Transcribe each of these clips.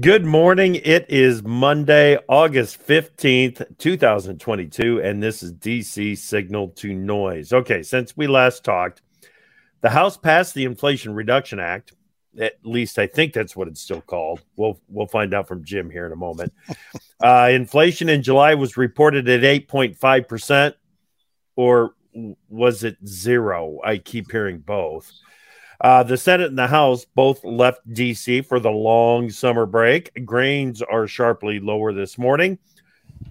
Good morning. It is Monday, August 15th, 2022, and this is DC Signal to Noise. Okay, since we last talked, the House passed the Inflation Reduction Act. At least I think that's what it's still called. We'll we'll find out from Jim here in a moment. uh, inflation in July was reported at 8.5 percent, or was it zero? I keep hearing both. Uh, the Senate and the House both left D.C. for the long summer break. Grains are sharply lower this morning.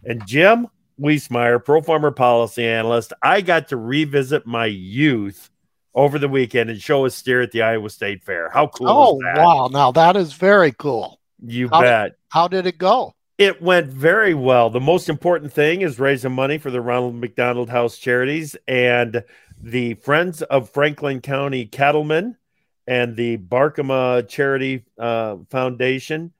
And Jim Wiesemeyer, pro farmer policy analyst, I got to revisit my youth over the weekend and show a steer at the Iowa State Fair. How cool oh, wow. Now that is very cool. You how bet. Did, how did it go? It went very well. The most important thing is raising money for the Ronald McDonald House charities and the Friends of Franklin County Cattlemen and the Barkema Charity uh, Foundation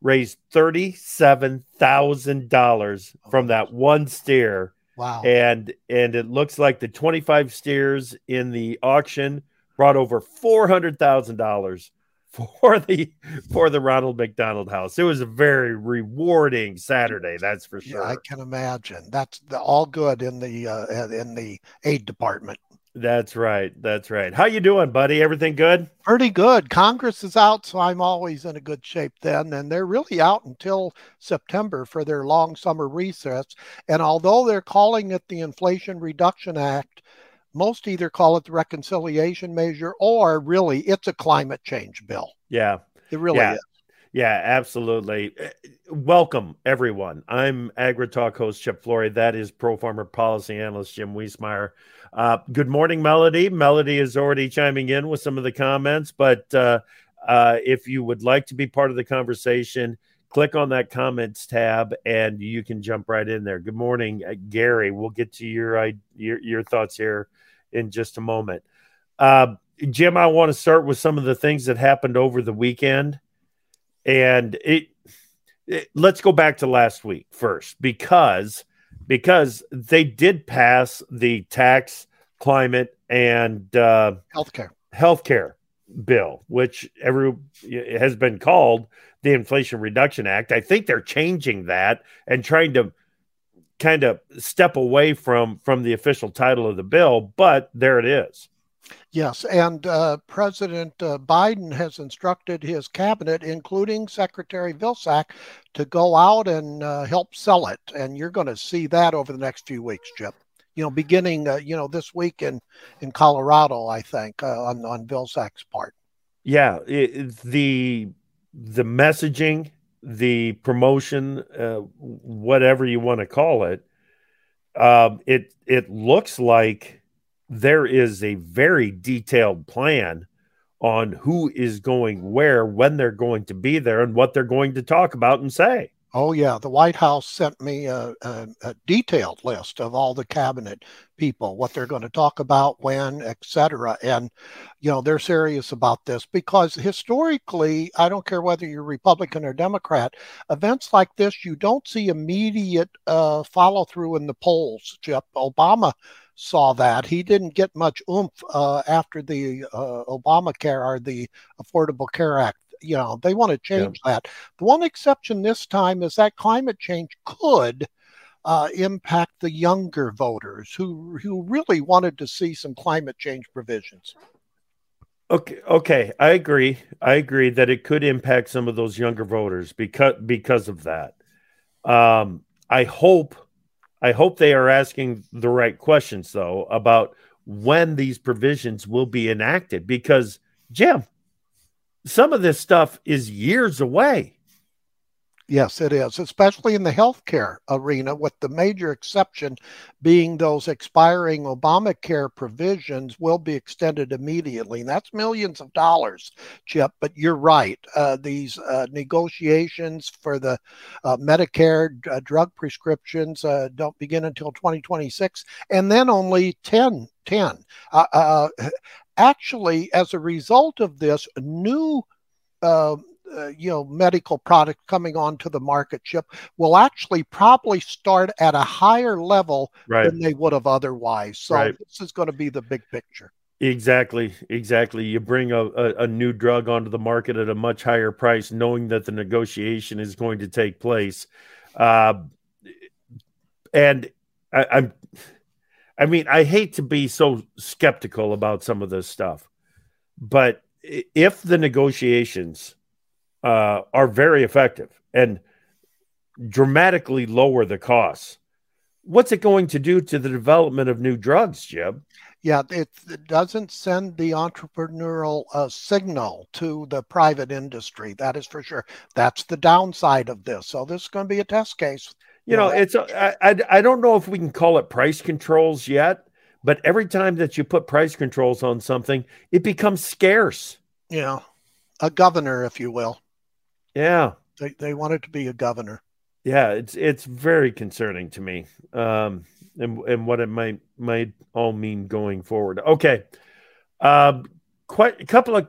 raised thirty-seven thousand dollars from that one steer. Wow! And and it looks like the twenty-five steers in the auction brought over four hundred thousand dollars for the for the Ronald McDonald House. It was a very rewarding Saturday, that's for sure. Yeah, I can imagine. That's the, all good in the uh, in the aid department. That's right. That's right. How you doing, buddy? Everything good? Pretty good. Congress is out, so I'm always in a good shape then. And they're really out until September for their long summer recess. And although they're calling it the Inflation Reduction Act, most either call it the reconciliation measure or really it's a climate change bill. Yeah. It really yeah. is. Yeah, absolutely. Welcome, everyone. I'm AgriTalk host Chip Flory. That is Pro Farmer Policy Analyst Jim Wiesemeyer. Uh, good morning, Melody. Melody is already chiming in with some of the comments, but uh, uh, if you would like to be part of the conversation, click on that comments tab and you can jump right in there. Good morning, uh, Gary. We'll get to your your, your thoughts here in just a moment. Uh, Jim, I want to start with some of the things that happened over the weekend, and it, it let's go back to last week first because because they did pass the tax, climate, and uh, healthcare healthcare bill, which every has been called the Inflation Reduction Act. I think they're changing that and trying to kind of step away from from the official title of the bill, but there it is. Yes, and uh, President uh, Biden has instructed his cabinet, including Secretary Vilsack, to go out and uh, help sell it. And you're going to see that over the next few weeks, Chip. You know, beginning, uh, you know, this week in, in Colorado, I think, uh, on, on Vilsack's part. Yeah, it, the the messaging, the promotion, uh, whatever you want to call it, um, it it looks like there is a very detailed plan on who is going where, when they're going to be there, and what they're going to talk about and say. Oh yeah, the White House sent me a, a, a detailed list of all the cabinet people, what they're going to talk about, when, etc. And you know they're serious about this because historically, I don't care whether you're Republican or Democrat, events like this you don't see immediate uh, follow through in the polls. Jeff Obama saw that. He didn't get much oomph uh, after the uh, Obamacare or the Affordable Care Act. You know, they want to change yeah. that. The one exception this time is that climate change could uh, impact the younger voters who who really wanted to see some climate change provisions. Okay, okay, I agree. I agree that it could impact some of those younger voters because because of that. Um, I hope I hope they are asking the right questions, though, about when these provisions will be enacted. Because, Jim, some of this stuff is years away. Yes, it is, especially in the healthcare arena, with the major exception being those expiring Obamacare provisions will be extended immediately. And that's millions of dollars, Chip. But you're right. Uh, these uh, negotiations for the uh, Medicare uh, drug prescriptions uh, don't begin until 2026, and then only 10. 10. Uh, actually, as a result of this, new uh, you know medical product coming onto the market chip will actually probably start at a higher level right. than they would have otherwise so right. this is going to be the big picture Exactly, exactly. You bring a, a, a, new drug onto the market at a much higher price, knowing that the negotiation is going to take place. Uh, and I, I'm, I mean, I hate to be so skeptical about some of this stuff, but if the negotiations uh, are very effective and dramatically lower the costs, what's it going to do to the development of new drugs, Jeb? yeah, it, it, doesn't send the entrepreneurial uh, signal to the private industry. That is for sure. That's the downside of this. So this is going to be a test case. You know, it's a, I, I don't know if we can call it price controls yet, but every time that you put price controls on something, it becomes scarce. Yeah, a governor, if you will. Yeah, they they want it to be a governor. Yeah, it's it's very concerning to me. Um, and, and what it might might all mean going forward. Okay, um, quite a couple of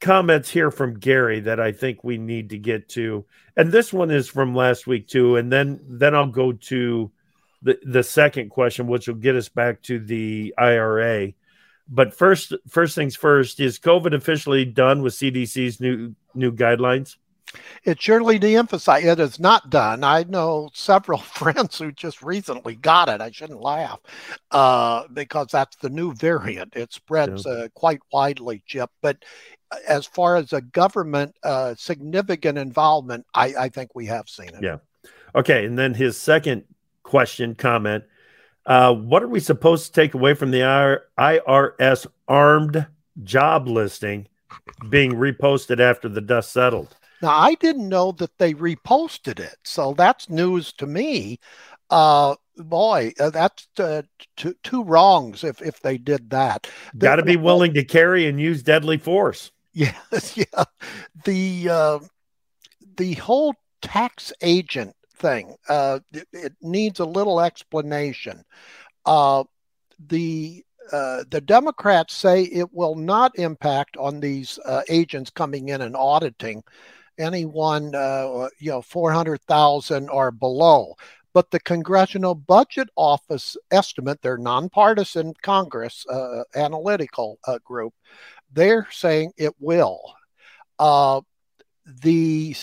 comments here from Gary that I think we need to get to, and this one is from last week too, and then then I'll go to the the second question, which will get us back to the IRA. But first, first things first, is COVID officially done with CDC's new new guidelines? It surely de-emphasized. It is not done. I know several friends who just recently got it. I shouldn't laugh uh, because that's the new variant. It spreads yeah. uh, quite widely, Chip. But uh, as far as a government uh, significant involvement, I, I, think we have seen it. Yeah. Okay. And then his second question comment. Uh, what are we supposed to take away from the IRS armed job listing being reposted after the dust settled? Now, I didn't know that they reposted it, so that's news to me. Uh, boy, uh, that's uh, two, two wrongs if, if they did that. Got to be willing to carry and use deadly force. Yes, yeah. The uh, the whole tax agent thing uh, it, it needs a little explanation. Uh, the uh, the Democrats say it will not impact on these uh, agents coming in and auditing anyone uh, you know 400,000 or below. But the Congressional Budget Office estimate, their nonpartisan Congress uh, analytical uh, group, they're saying it will. Uh, the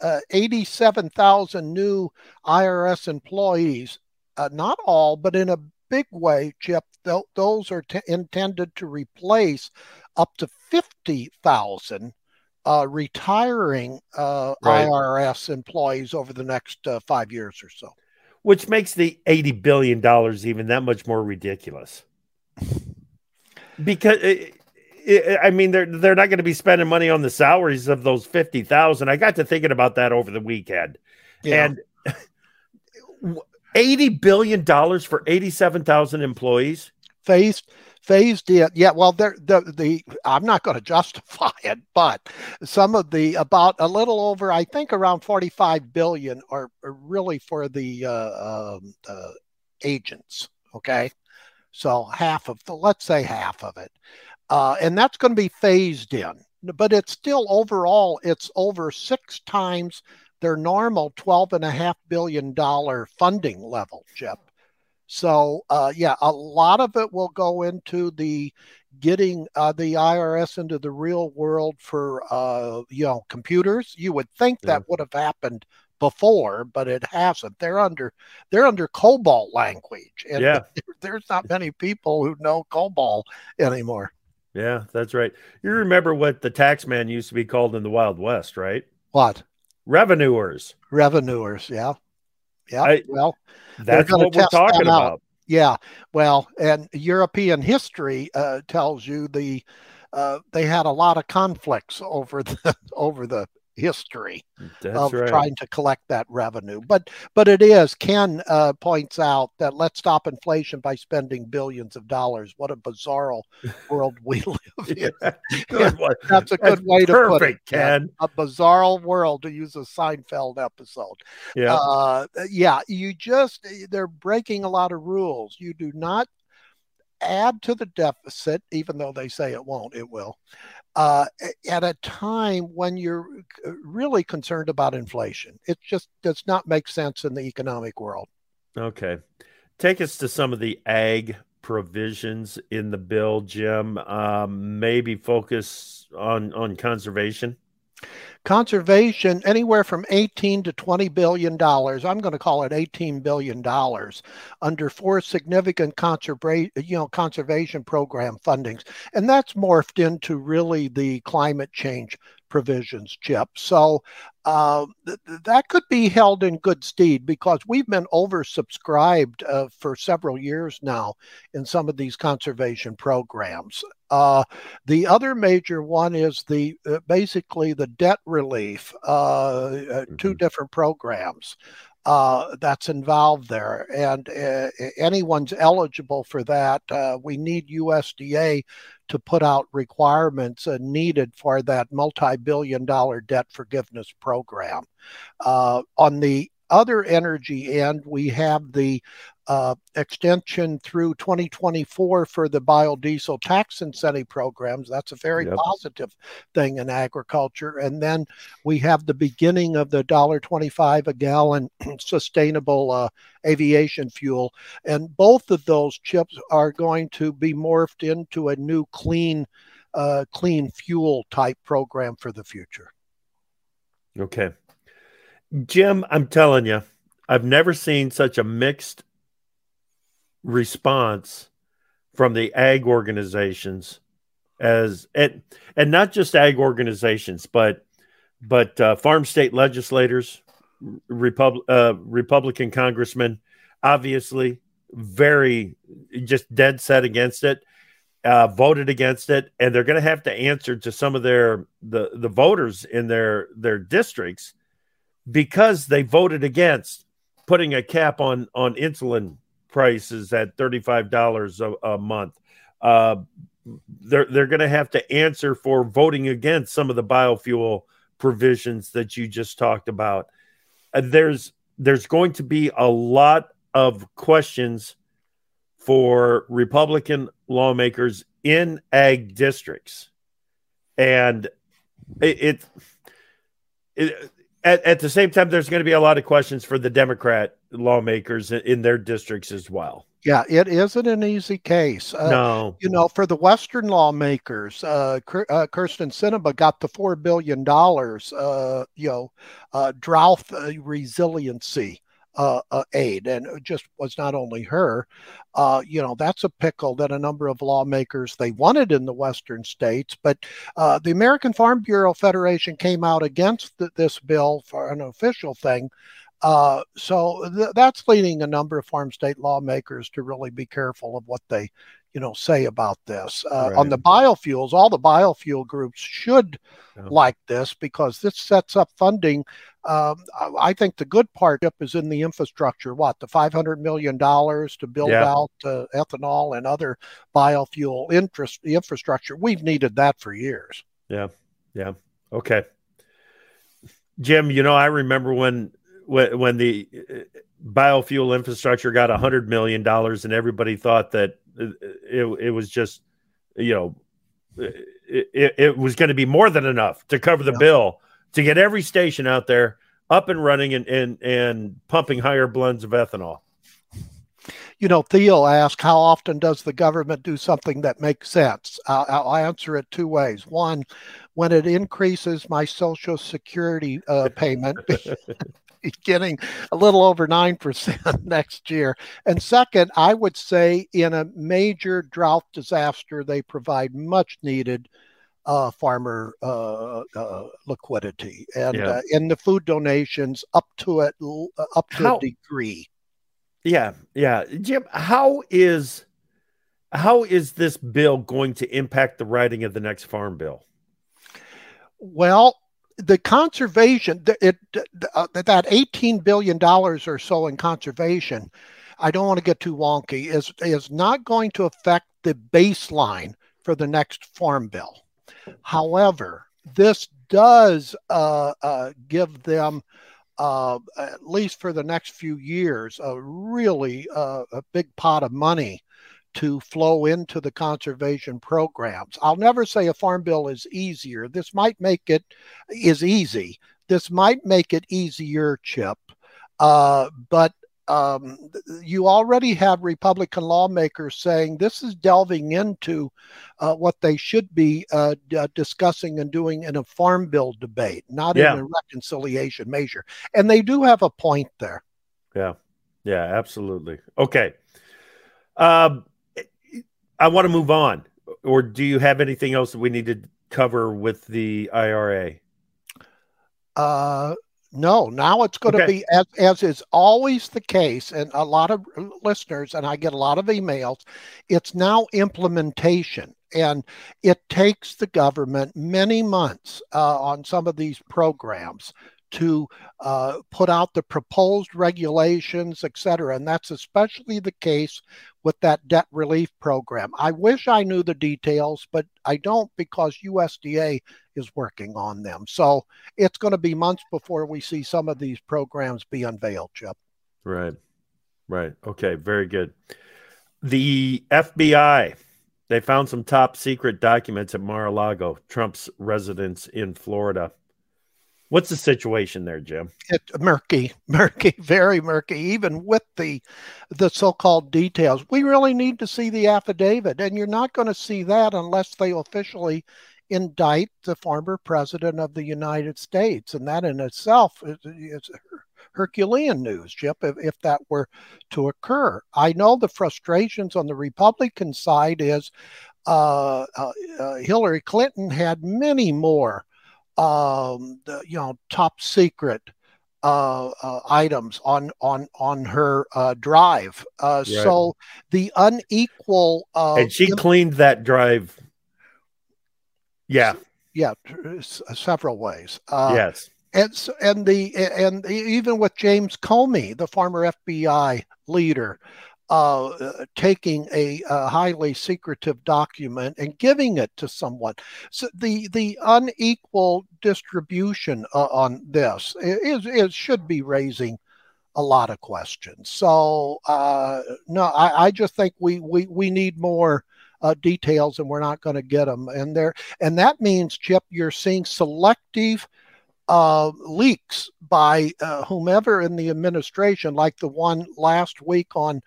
uh, 87,000 new IRS employees, uh, not all, but in a big way, Chip, th- those are t- intended to replace up to 50,000 uh, retiring uh, right. IRS employees over the next uh, five years or so. Which makes the eighty billion dollars even that much more ridiculous. Because it, it, I mean, they're they're not going to be spending money on the salaries of those fifty thousand. I got to thinking about that over the weekend, yeah. and eighty billion dollars for eighty-seven thousand employees. Phased phased in. Yeah, well, there the the I'm not going to justify it, but some of the about a little over, I think, around 45 billion are, are really for the uh, um, uh, agents. Okay, so half of the let's say half of it, uh, and that's going to be phased in. But it's still overall, it's over six times their normal 12 and a half billion dollar funding level, Chip. So, uh, yeah, a lot of it will go into the getting uh, the IRS into the real world for, uh, you know, computers. You would think yeah. that would have happened before, but it hasn't. They're under they're under COBOL language, and yeah. there's not many people who know COBOL anymore. Yeah, that's right. You remember what the tax man used to be called in the Wild West, right? What? Revenuers. Revenuers, yeah. Yeah. I, well, that's what we're talking about. Yeah. Well, and European history uh, tells you the uh, they had a lot of conflicts over the over the history That's of right. trying to collect that revenue. But but it is. Ken uh, points out that let's stop inflation by spending billions of dollars. What a bizarre world we live in. yeah, That's a good That's way to put it. Ken. A bizarre world to use a Seinfeld episode. Yeah. Uh, yeah. You just they're breaking a lot of rules. You do not add to the deficit, even though they say it won't, it will uh, at a time when you're really concerned about inflation. It just does not make sense in the economic world. Okay. Take us to some of the ag provisions in the bill, Jim? Um, maybe focus on on conservation. Conservation anywhere from 18 to 20 billion dollars. I'm going to call it 18 billion dollars under four significant conservation, you know, conservation program fundings, and that's morphed into really the climate change provisions, Chip. So uh, th- that could be held in good stead because we've been oversubscribed uh, for several years now in some of these conservation programs. Uh, the other major one is the uh, basically the debt relief, uh, uh, mm-hmm. two different programs uh, that's involved there. And uh, anyone's eligible for that. Uh, we need USDA to put out requirements uh, needed for that multi billion dollar debt forgiveness program. Uh, on the other energy end, we have the uh, extension through 2024 for the biodiesel tax incentive programs. That's a very yep. positive thing in agriculture. And then we have the beginning of the $1.25 a gallon sustainable uh, aviation fuel. And both of those chips are going to be morphed into a new clean, uh, clean fuel type program for the future. Okay. Jim, I'm telling you, I've never seen such a mixed response from the ag organizations as and and not just ag organizations, but but uh, farm state legislators, Repub- uh, Republican congressmen, obviously very just dead set against it, uh, voted against it, and they're going to have to answer to some of their the the voters in their their districts because they voted against putting a cap on on insulin prices at $35 a, a month. Uh, they're they're going to have to answer for voting against some of the biofuel provisions that you just talked about. Uh, there's there's going to be a lot of questions for Republican lawmakers in ag districts, and it, it, it at, at the same time, there's going to be a lot of questions for the Democrat lawmakers in their districts as well. Yeah, it isn't an easy case. Uh, no, you know, for the Western lawmakers, uh, uh, Kyrsten Sinema got the four billion dollars, uh, you know, uh, drought resiliency uh, uh, aid, and it just was not only her. Uh, you know, that's a pickle that a number of lawmakers they wanted in the western states, but uh, the American Farm Bureau Federation came out against the, this bill for an official thing. Uh, so th- that's leading a number of farm state lawmakers to really be careful of what they you know say about this uh, right. on the biofuels all the biofuel groups should yeah. like this because this sets up funding um, I think the good part is in the infrastructure. What the five hundred million dollars to build yeah. out uh, ethanol and other biofuel interest infrastructure. We've needed that for years. Yeah, yeah. Okay, Jim. You know, I remember when when, when the uh, biofuel infrastructure got a hundred million dollars, and everybody thought that it, it was just, you know, it, it was going to be more than enough to cover the yeah. bill to get every station out there up and running and, and, and pumping higher blends of ethanol. You know, Theo asked, how often does the government do something that makes sense? I'll, I'll answer it two ways. One, when it increases my Social Security uh, payment getting a little over 9% next year. And second, I would say in a major drought disaster, they provide much needed uh, farmer uh, uh, liquidity and yeah. Uh, in the food donations up to it uh, up to how, a degree. Yeah, yeah, Jim. How is how is this bill going to impact the writing of the next farm bill? Well, the conservation it uh, that 18 billion dollars or so in conservation i don't want to get too wonky is is not going to affect the baseline for the next farm bill. However this does uh, uh, give them uh, at least for the next few years a really uh, a big pot of money to flow into the conservation programs. I'll never say a farm bill is easier. This might make it is easy. This might make it easier, Chip. Uh, but um, you already have Republican lawmakers saying this is delving into uh, what they should be uh, d- uh, discussing and doing in a farm bill debate, not yeah. in a reconciliation measure. And they do have a point there. Yeah, yeah, absolutely. Okay. Um, I want to move on. Or do you have anything else that we need to cover with the IRA? Uh, no, now it's going okay. to be as as is always the case, and a lot of listeners, and I get a lot of emails. It's now implementation, and it takes the government many months uh, on some of these programs to uh, put out the proposed regulations, et cetera. And that's especially the case with that debt relief program. I wish I knew the details, but I don't because USDA is working on them. So it's going to be months before we see some of these programs be unveiled, Chip. Right. Right. Okay. Very good. The FBI, they found some top secret documents at Mar a Lago, Trump's residence in Florida. What's the situation there, Jim? It's murky, murky, very murky. Even with the the so-called details, we really need to see the affidavit, and you're not going to see that unless they officially indict the former president of the United States, and that in itself is, is Herculean news, Chip, if, if that were to occur. I know the frustrations on the Republican side is uh, uh, uh, Hillary Clinton had many more um, the, you know top secret uh, uh, items on on on her uh, drive. Uh, right. So the unequal uh, and she cleaned that drive. Yeah, yeah, several ways. Uh, yes, and so, and the and even with James Comey, the former FBI leader, uh, taking a, a, highly secretive document and giving it to someone. So the the unequal distribution uh, on this is, is should be raising a lot of questions. So uh, no, I, I, just think we we we need more. Uh, details and we're not going to get them and there and that means chip you're seeing selective uh, leaks by uh, whomever in the administration, like the one last week on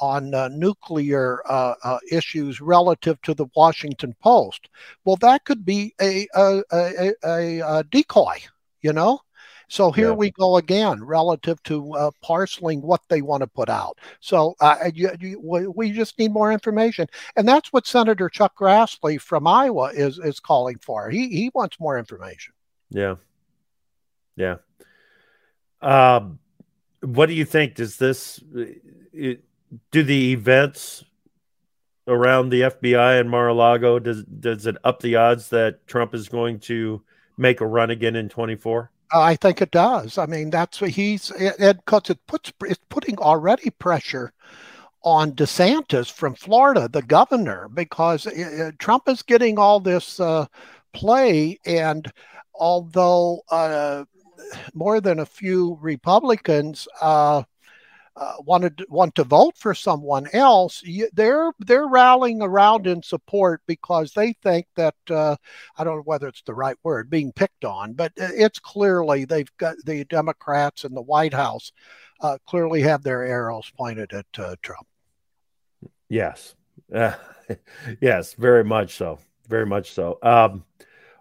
on uh, nuclear uh, uh, issues relative to the Washington Post. Well, that could be a a, a, a, a decoy, you know. So here yeah. we go again, relative to uh, parceling what they want to put out. So uh, you, you, we just need more information, and that's what Senator Chuck Grassley from Iowa is is calling for. He he wants more information. Yeah, yeah. Um, what do you think? Does this it, do the events around the FBI and Mar-a-Lago does does it up the odds that Trump is going to make a run again in 24? I think it does. I mean, that's what he's it because it puts it's putting already pressure on DeSantis from Florida, the governor, because uh, Trump is getting all this uh, play, and although uh, more than a few Republicans uh, uh, wanted want to vote for someone else, they're they're rallying around in support because they think that uh, I don't know whether it's the right word being picked on, but it's clearly they've got the Democrats and the White House uh, clearly have their arrows pointed at uh, Trump. Yes, yes, very much so, very much so. Um,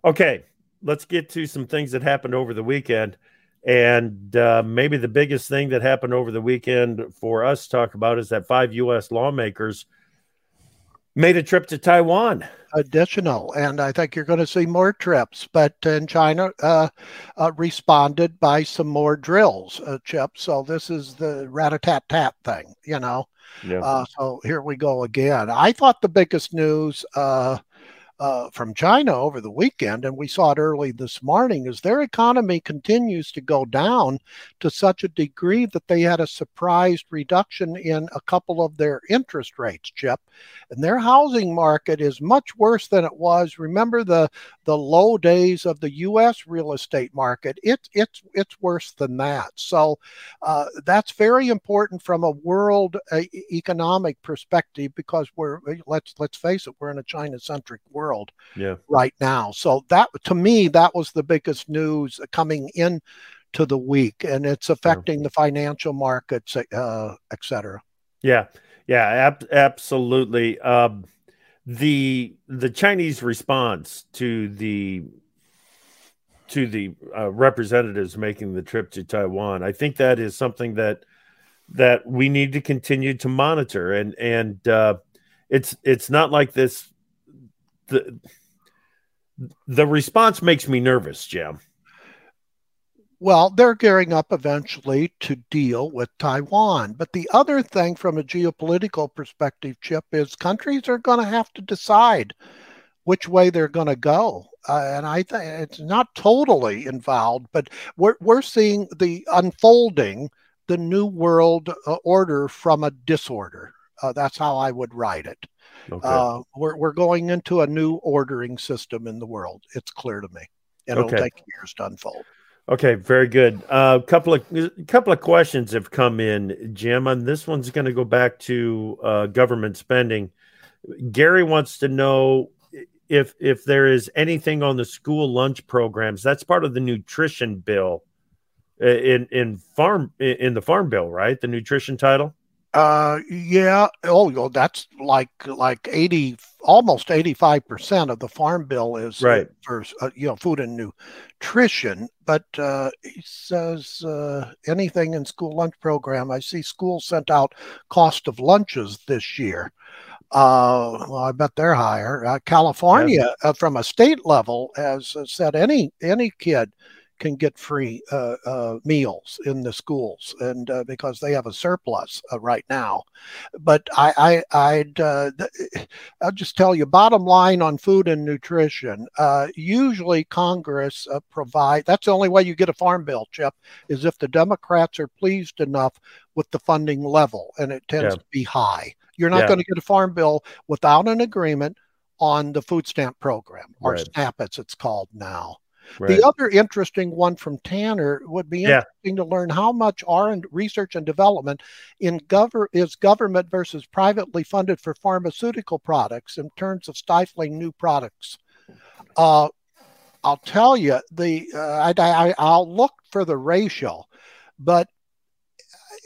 okay, let's get to some things that happened over the weekend. And uh, maybe the biggest thing that happened over the weekend for us to talk about is that five U.S. lawmakers made a trip to Taiwan. Additional, and I think you're going to see more trips. But in China, uh, uh, responded by some more drills, uh, Chip. So this is the rat a tat tat thing, you know. Yeah. Uh, so here we go again. I thought the biggest news uh, from China over the weekend, and we saw it early this morning, is their economy continues to go down to such a degree that they had a surprised reduction in a couple of their interest rates, Chip. And their housing market is much worse than it was. Remember the the low days of the U.S. real estate market. It's it's it's worse than that. So uh, that's very important from a world uh, economic perspective because we're let's let's face it, we're in a China centric world world yeah. right now. So that to me, that was the biggest news coming in to the week, and it's affecting yeah. the financial markets, uh, et cetera. Yeah, yeah, ab- absolutely. Um, the the Chinese response to the to the uh, representatives making the trip to Taiwan, I think that is something that that we need to continue to monitor, and and uh, it's it's not like this. The the response makes me nervous, Jim. Well, they're gearing up eventually to deal with Taiwan. But the other thing from a geopolitical perspective, Chip, is countries are going to have to decide which way they're going to go. Uh, and I think it's not totally involved, but we're, we're seeing the unfolding, the new world uh, order from a disorder. Uh, that's how I would write it. Okay. Uh, we're, we're going into a new ordering system in the world. It's clear to me. And okay. it'll take years to unfold. Okay, very good. A uh, couple of couple of questions have come in, Jim, and this one's going to go back to uh, government spending. Gary wants to know if if there is anything on the school lunch programs. That's part of the nutrition bill uh, in in farm in the farm bill, right? The nutrition title. Uh, yeah. Oh, well, that's like like eighty, almost eighty five percent of the farm bill is right for uh, you know food and nutrition. But uh, he says uh, anything in school lunch program. I see schools sent out cost of lunches this year. Uh, well, I bet they're higher. Uh, California, yeah. uh, from a state level, has said any any kid can get free uh, uh, meals in the schools, and uh, because they have a surplus uh, right now. But I, I, would uh, I'll just tell you, bottom line on food and nutrition. Uh, usually, Congress provide. That's the only way you get a farm bill, Chip, is if the Democrats are pleased enough with the funding level, and it tends yeah. to be high. You're not yeah. going to get a farm bill without an agreement on the food stamp program, or right. SNAP as it's called now. Right. The other interesting one from Tanner would be interesting yeah. to learn how much R and research and development in gover- is government versus privately funded for pharmaceutical products in terms of stifling new products. Uh, I'll tell you the uh, I, I'll look for the ratio, but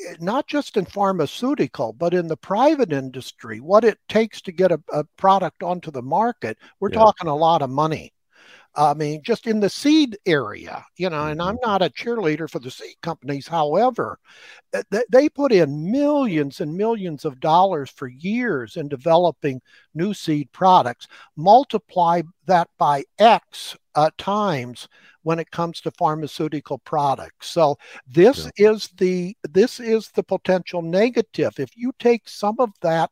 uh, not just in pharmaceutical, but in the private industry, what it takes to get a, a product onto the market, we're yeah. talking a lot of money. I mean, just in the seed area, you know, and I'm mm-hmm. not a cheerleader for the seed companies. However, eh, they put in millions and millions of dollars for years in developing new seed products. Multiply that by X uh, times when it comes to pharmaceutical products. So this yeah. is the this is the potential negative. If you take some of that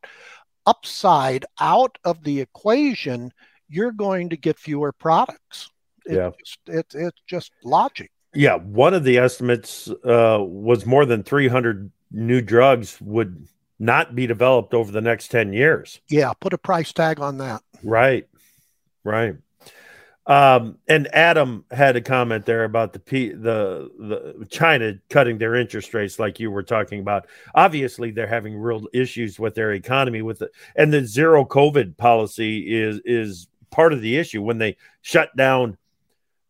upside out of the equation, you're going to get fewer products. It yeah, just, it, it's just logic. Yeah, one of the estimates uh, was more than 300 new drugs would not be developed over the next 10 years. Yeah, put a price tag on that. Right, right. Um, and Adam had a comment there about the P, the the China cutting their interest rates, like you were talking about. Obviously, they're having real issues with their economy, with it, and the zero COVID policy is is part of the issue when they shut down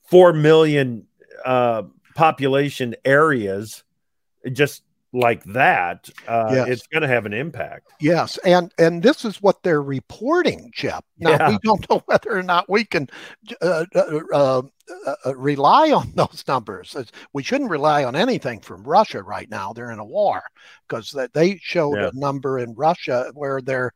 four million uh, population areas just like that, uh, yes. it's going to have an impact. Yes, and and this is what they're reporting, Jeff. Now yeah. we don't know whether or not we can uh, uh, uh rely on those numbers. We shouldn't rely on anything from Russia right now. They're in a war because they showed yeah. a number in Russia where their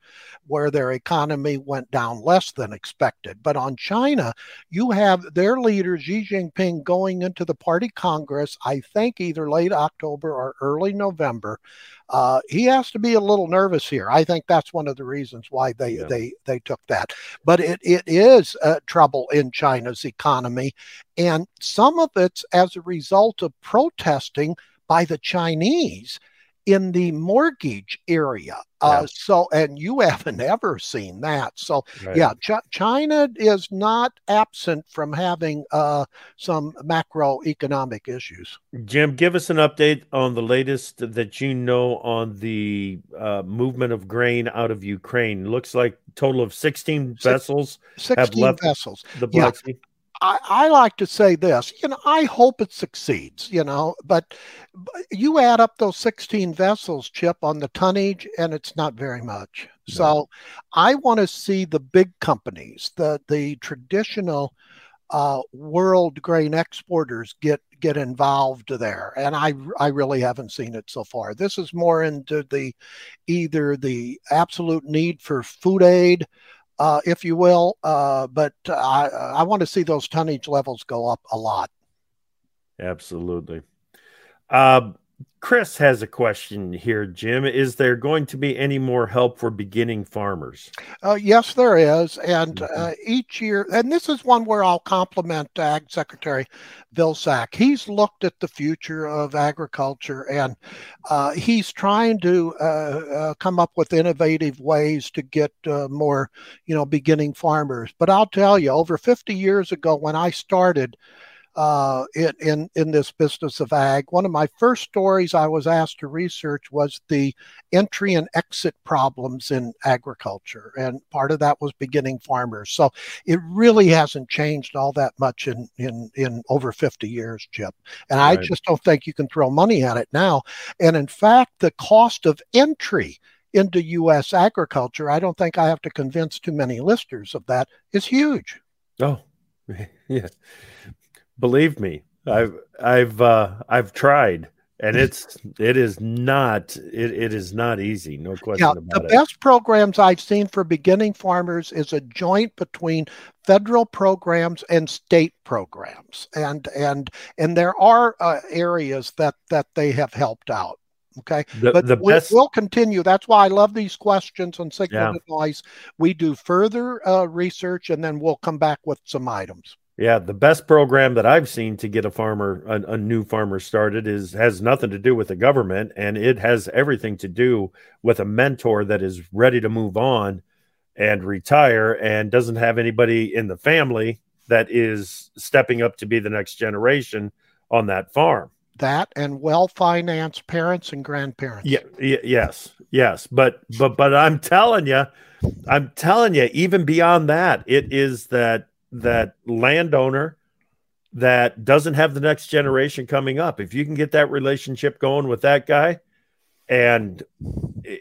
where their economy went down less than expected. But on China, you have their leader Xi Jinping going into the party congress. I think either late October or early November. Uh, he has to be a little nervous here. I think that's one of the reasons why they yeah. they they took that. But it it is uh, trouble in China's economy, and some of it's as a result of protesting by the Chinese in the mortgage area. Uh. So, and you haven't ever seen that. So, right. yeah, Ch- China is not absent from having uh, some macroeconomic issues. Jim, give us an update on the latest that you know on the uh, movement of grain out of Ukraine. Looks like total of 16 vessels 16 have left vessels. the Black yeah. Sea. I, I, like to say this, you know, I hope it succeeds, you know, but, but, you add up those 16 vessels, Chip, on the tonnage, and it's not very much. No. So I want to see the big companies, the the traditional uh, world grain exporters get get involved there, and I I really haven't seen it so far. This is more into the either the absolute need for food aid uh, if you will. Uh, but I, I want to see those tonnage levels go up a lot. Absolutely. Uh, Chris has a question here, Jim. Is there going to be any more help for beginning farmers? Uh, yes, there is. And mm-hmm. uh, each year, and this is one where I'll compliment Ag Secretary Vilsack. He's looked at the future of agriculture and uh, he's trying to uh, uh, come up with innovative ways to get uh, more, you know, beginning farmers. But I'll tell you, over 50 years ago, when I started, uh, in, in, in this business of ag. One of my first stories I was asked to research was the entry and exit problems in agriculture, and part of that was beginning farmers. So it really hasn't changed all that much in in in over 50 years, Chip. And right. I just don't think you can throw money at it now. And in fact, the cost of entry into U.S. agriculture, I don't think I have to convince too many listeners of that, is huge. Oh, yeah believe me, I've I've uh, I've tried, and it's it is not it, it is not easy. No question yeah, about the it. The best programs I've seen for beginning farmers is a joint between federal programs and state programs, and and and there are uh, areas that that they have helped out. Okay. The, but the best... we'll continue. That's why I love these questions on signal yeah. advice. We do further uh, research and then we'll come back with some items. Yeah, the best program that I've seen to get a farmer, a, a, new farmer started, is has nothing to do with the government, and it has everything to do with a mentor that is ready to move on and retire, and doesn't have anybody in the family that is stepping up to be the next generation on that farm. That and well financed parents and grandparents. Yeah, y- yes, yes, but but but I'm telling you, I'm telling you, even beyond that, it is that that landowner that doesn't have the next generation coming up. If you can get that relationship going with that guy and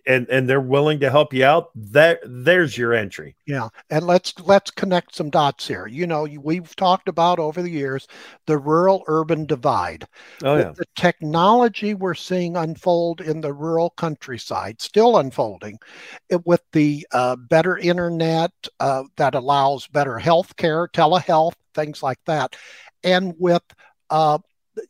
and and they're willing to help you out, that there's your entry. Yeah. And let's let's connect some dots here. You know, we've talked about over the years the rural urban divide. Oh yeah. The, the technology we're seeing unfold in the rural countryside, still unfolding, it, with the uh, better internet uh, that allows better health care, telehealth, things like that, and with uh,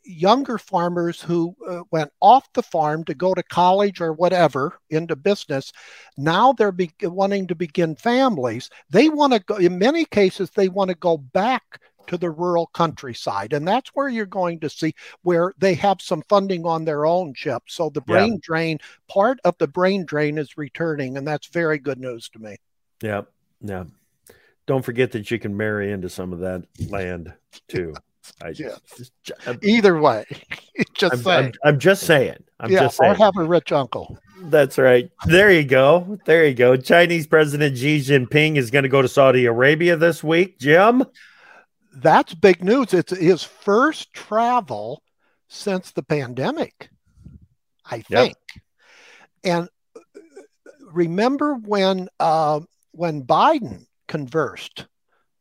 younger farmers who uh, went off the farm to go to college or whatever into business now they're be- wanting to begin families. They want to go in many cases they want to go back to the rural countryside and that's where you're going to see where they have some funding on their own chip so the brain yeah. drain part of the brain drain is returning and that's very good news to me. Yeah yeah. Don't forget that you can marry into some of that land too I yeah. Just, Either way, just I'm, saying. I'm, I'm, just saying. I'm yeah, just saying. Or have a rich uncle. That's right. There you go. There you go. Chinese President Xi Jinping is going to go to Saudi Arabia this week. Jim, that's big news. It's his first travel since the pandemic, I think. Yep. And uh, remember when uh, when Biden conversed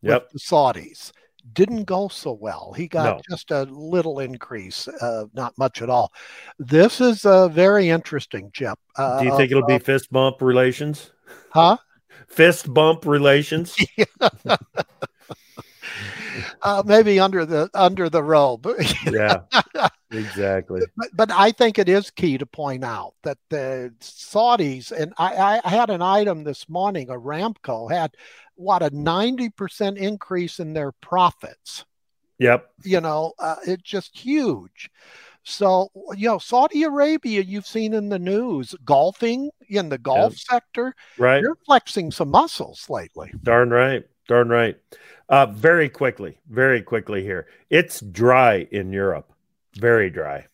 yep. with the Saudis didn't go so well. He got no. just a little increase, uh, not much at all. This is uh, very interesting, Chip. Uh, Do you think it'll be fist bump relations? Huh? Fist bump relations? uh, maybe under the under the robe. yeah, exactly. But, but, I think it is key to point out that the Saudis and I, I had an item this morning. A Aramco had what a 90% increase in their profits. Yep. You know, uh, it's just huge. So, you know, Saudi Arabia, you've seen in the news, golfing in the golf yep. sector. Right. You're flexing some muscles lately. Darn right. Darn right. Uh, very quickly, very quickly here. It's dry in Europe. Very dry.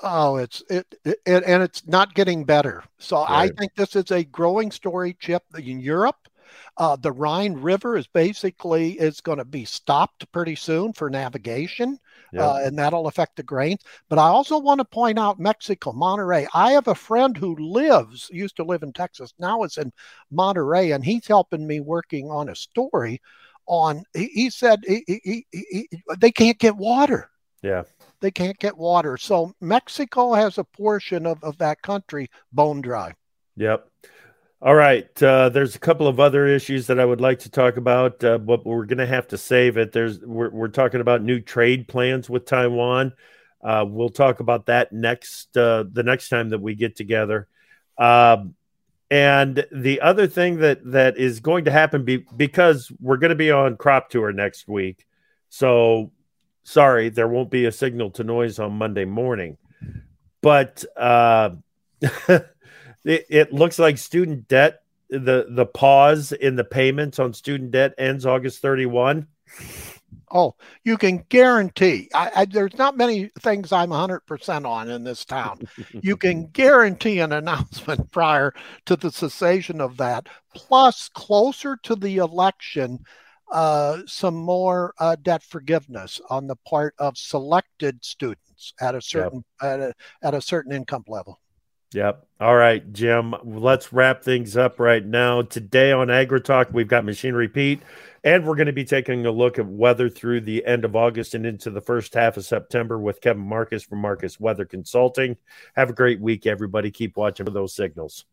Oh, it's it, it, and it's not getting better. So right. I think this is a growing story, Chip, in Europe Uh, the Rhine River is basically is going to be stopped pretty soon for navigation, uh, and that'll affect the grains. But I also want to point out Mexico, Monterrey. I have a friend who lives used to live in Texas, now is in Monterrey, and he's helping me working on a story on. He, he said he, he, they can't get water. Yeah they can't get water. So Mexico has a portion of, of that country bone dry. Yep. All right. Uh, there's a couple of other issues that I would like to talk about, uh, but we're going to have to save it. There's we're, we're talking about new trade plans with Taiwan. Uh, we'll talk about that next uh, the next time that we get together. Um, and the other thing that that is going to happen be, because we're going to be on crop tour next week, so sorry, there won't be a signal to noise on Monday morning. But uh, it, it looks like student debt, the the pause in the payments on student debt ends August 31. Oh, you can guarantee. I, I, there's not many things I'm 100% on in this town. you can guarantee an announcement prior to the cessation of that. Plus, closer to the election, uh, some more uh, debt forgiveness on the part of selected students at a certain yep. at, a, at a certain income level. Yep. All right, Jim. Let's wrap things up right now. Today on AgriTalk, we've got Machinery Pete, and we're going to be taking a look at weather through the end of August and into the first half of September with Kevin Marcus from Marcus Weather Consulting. Have a great week, everybody. Keep watching for those signals.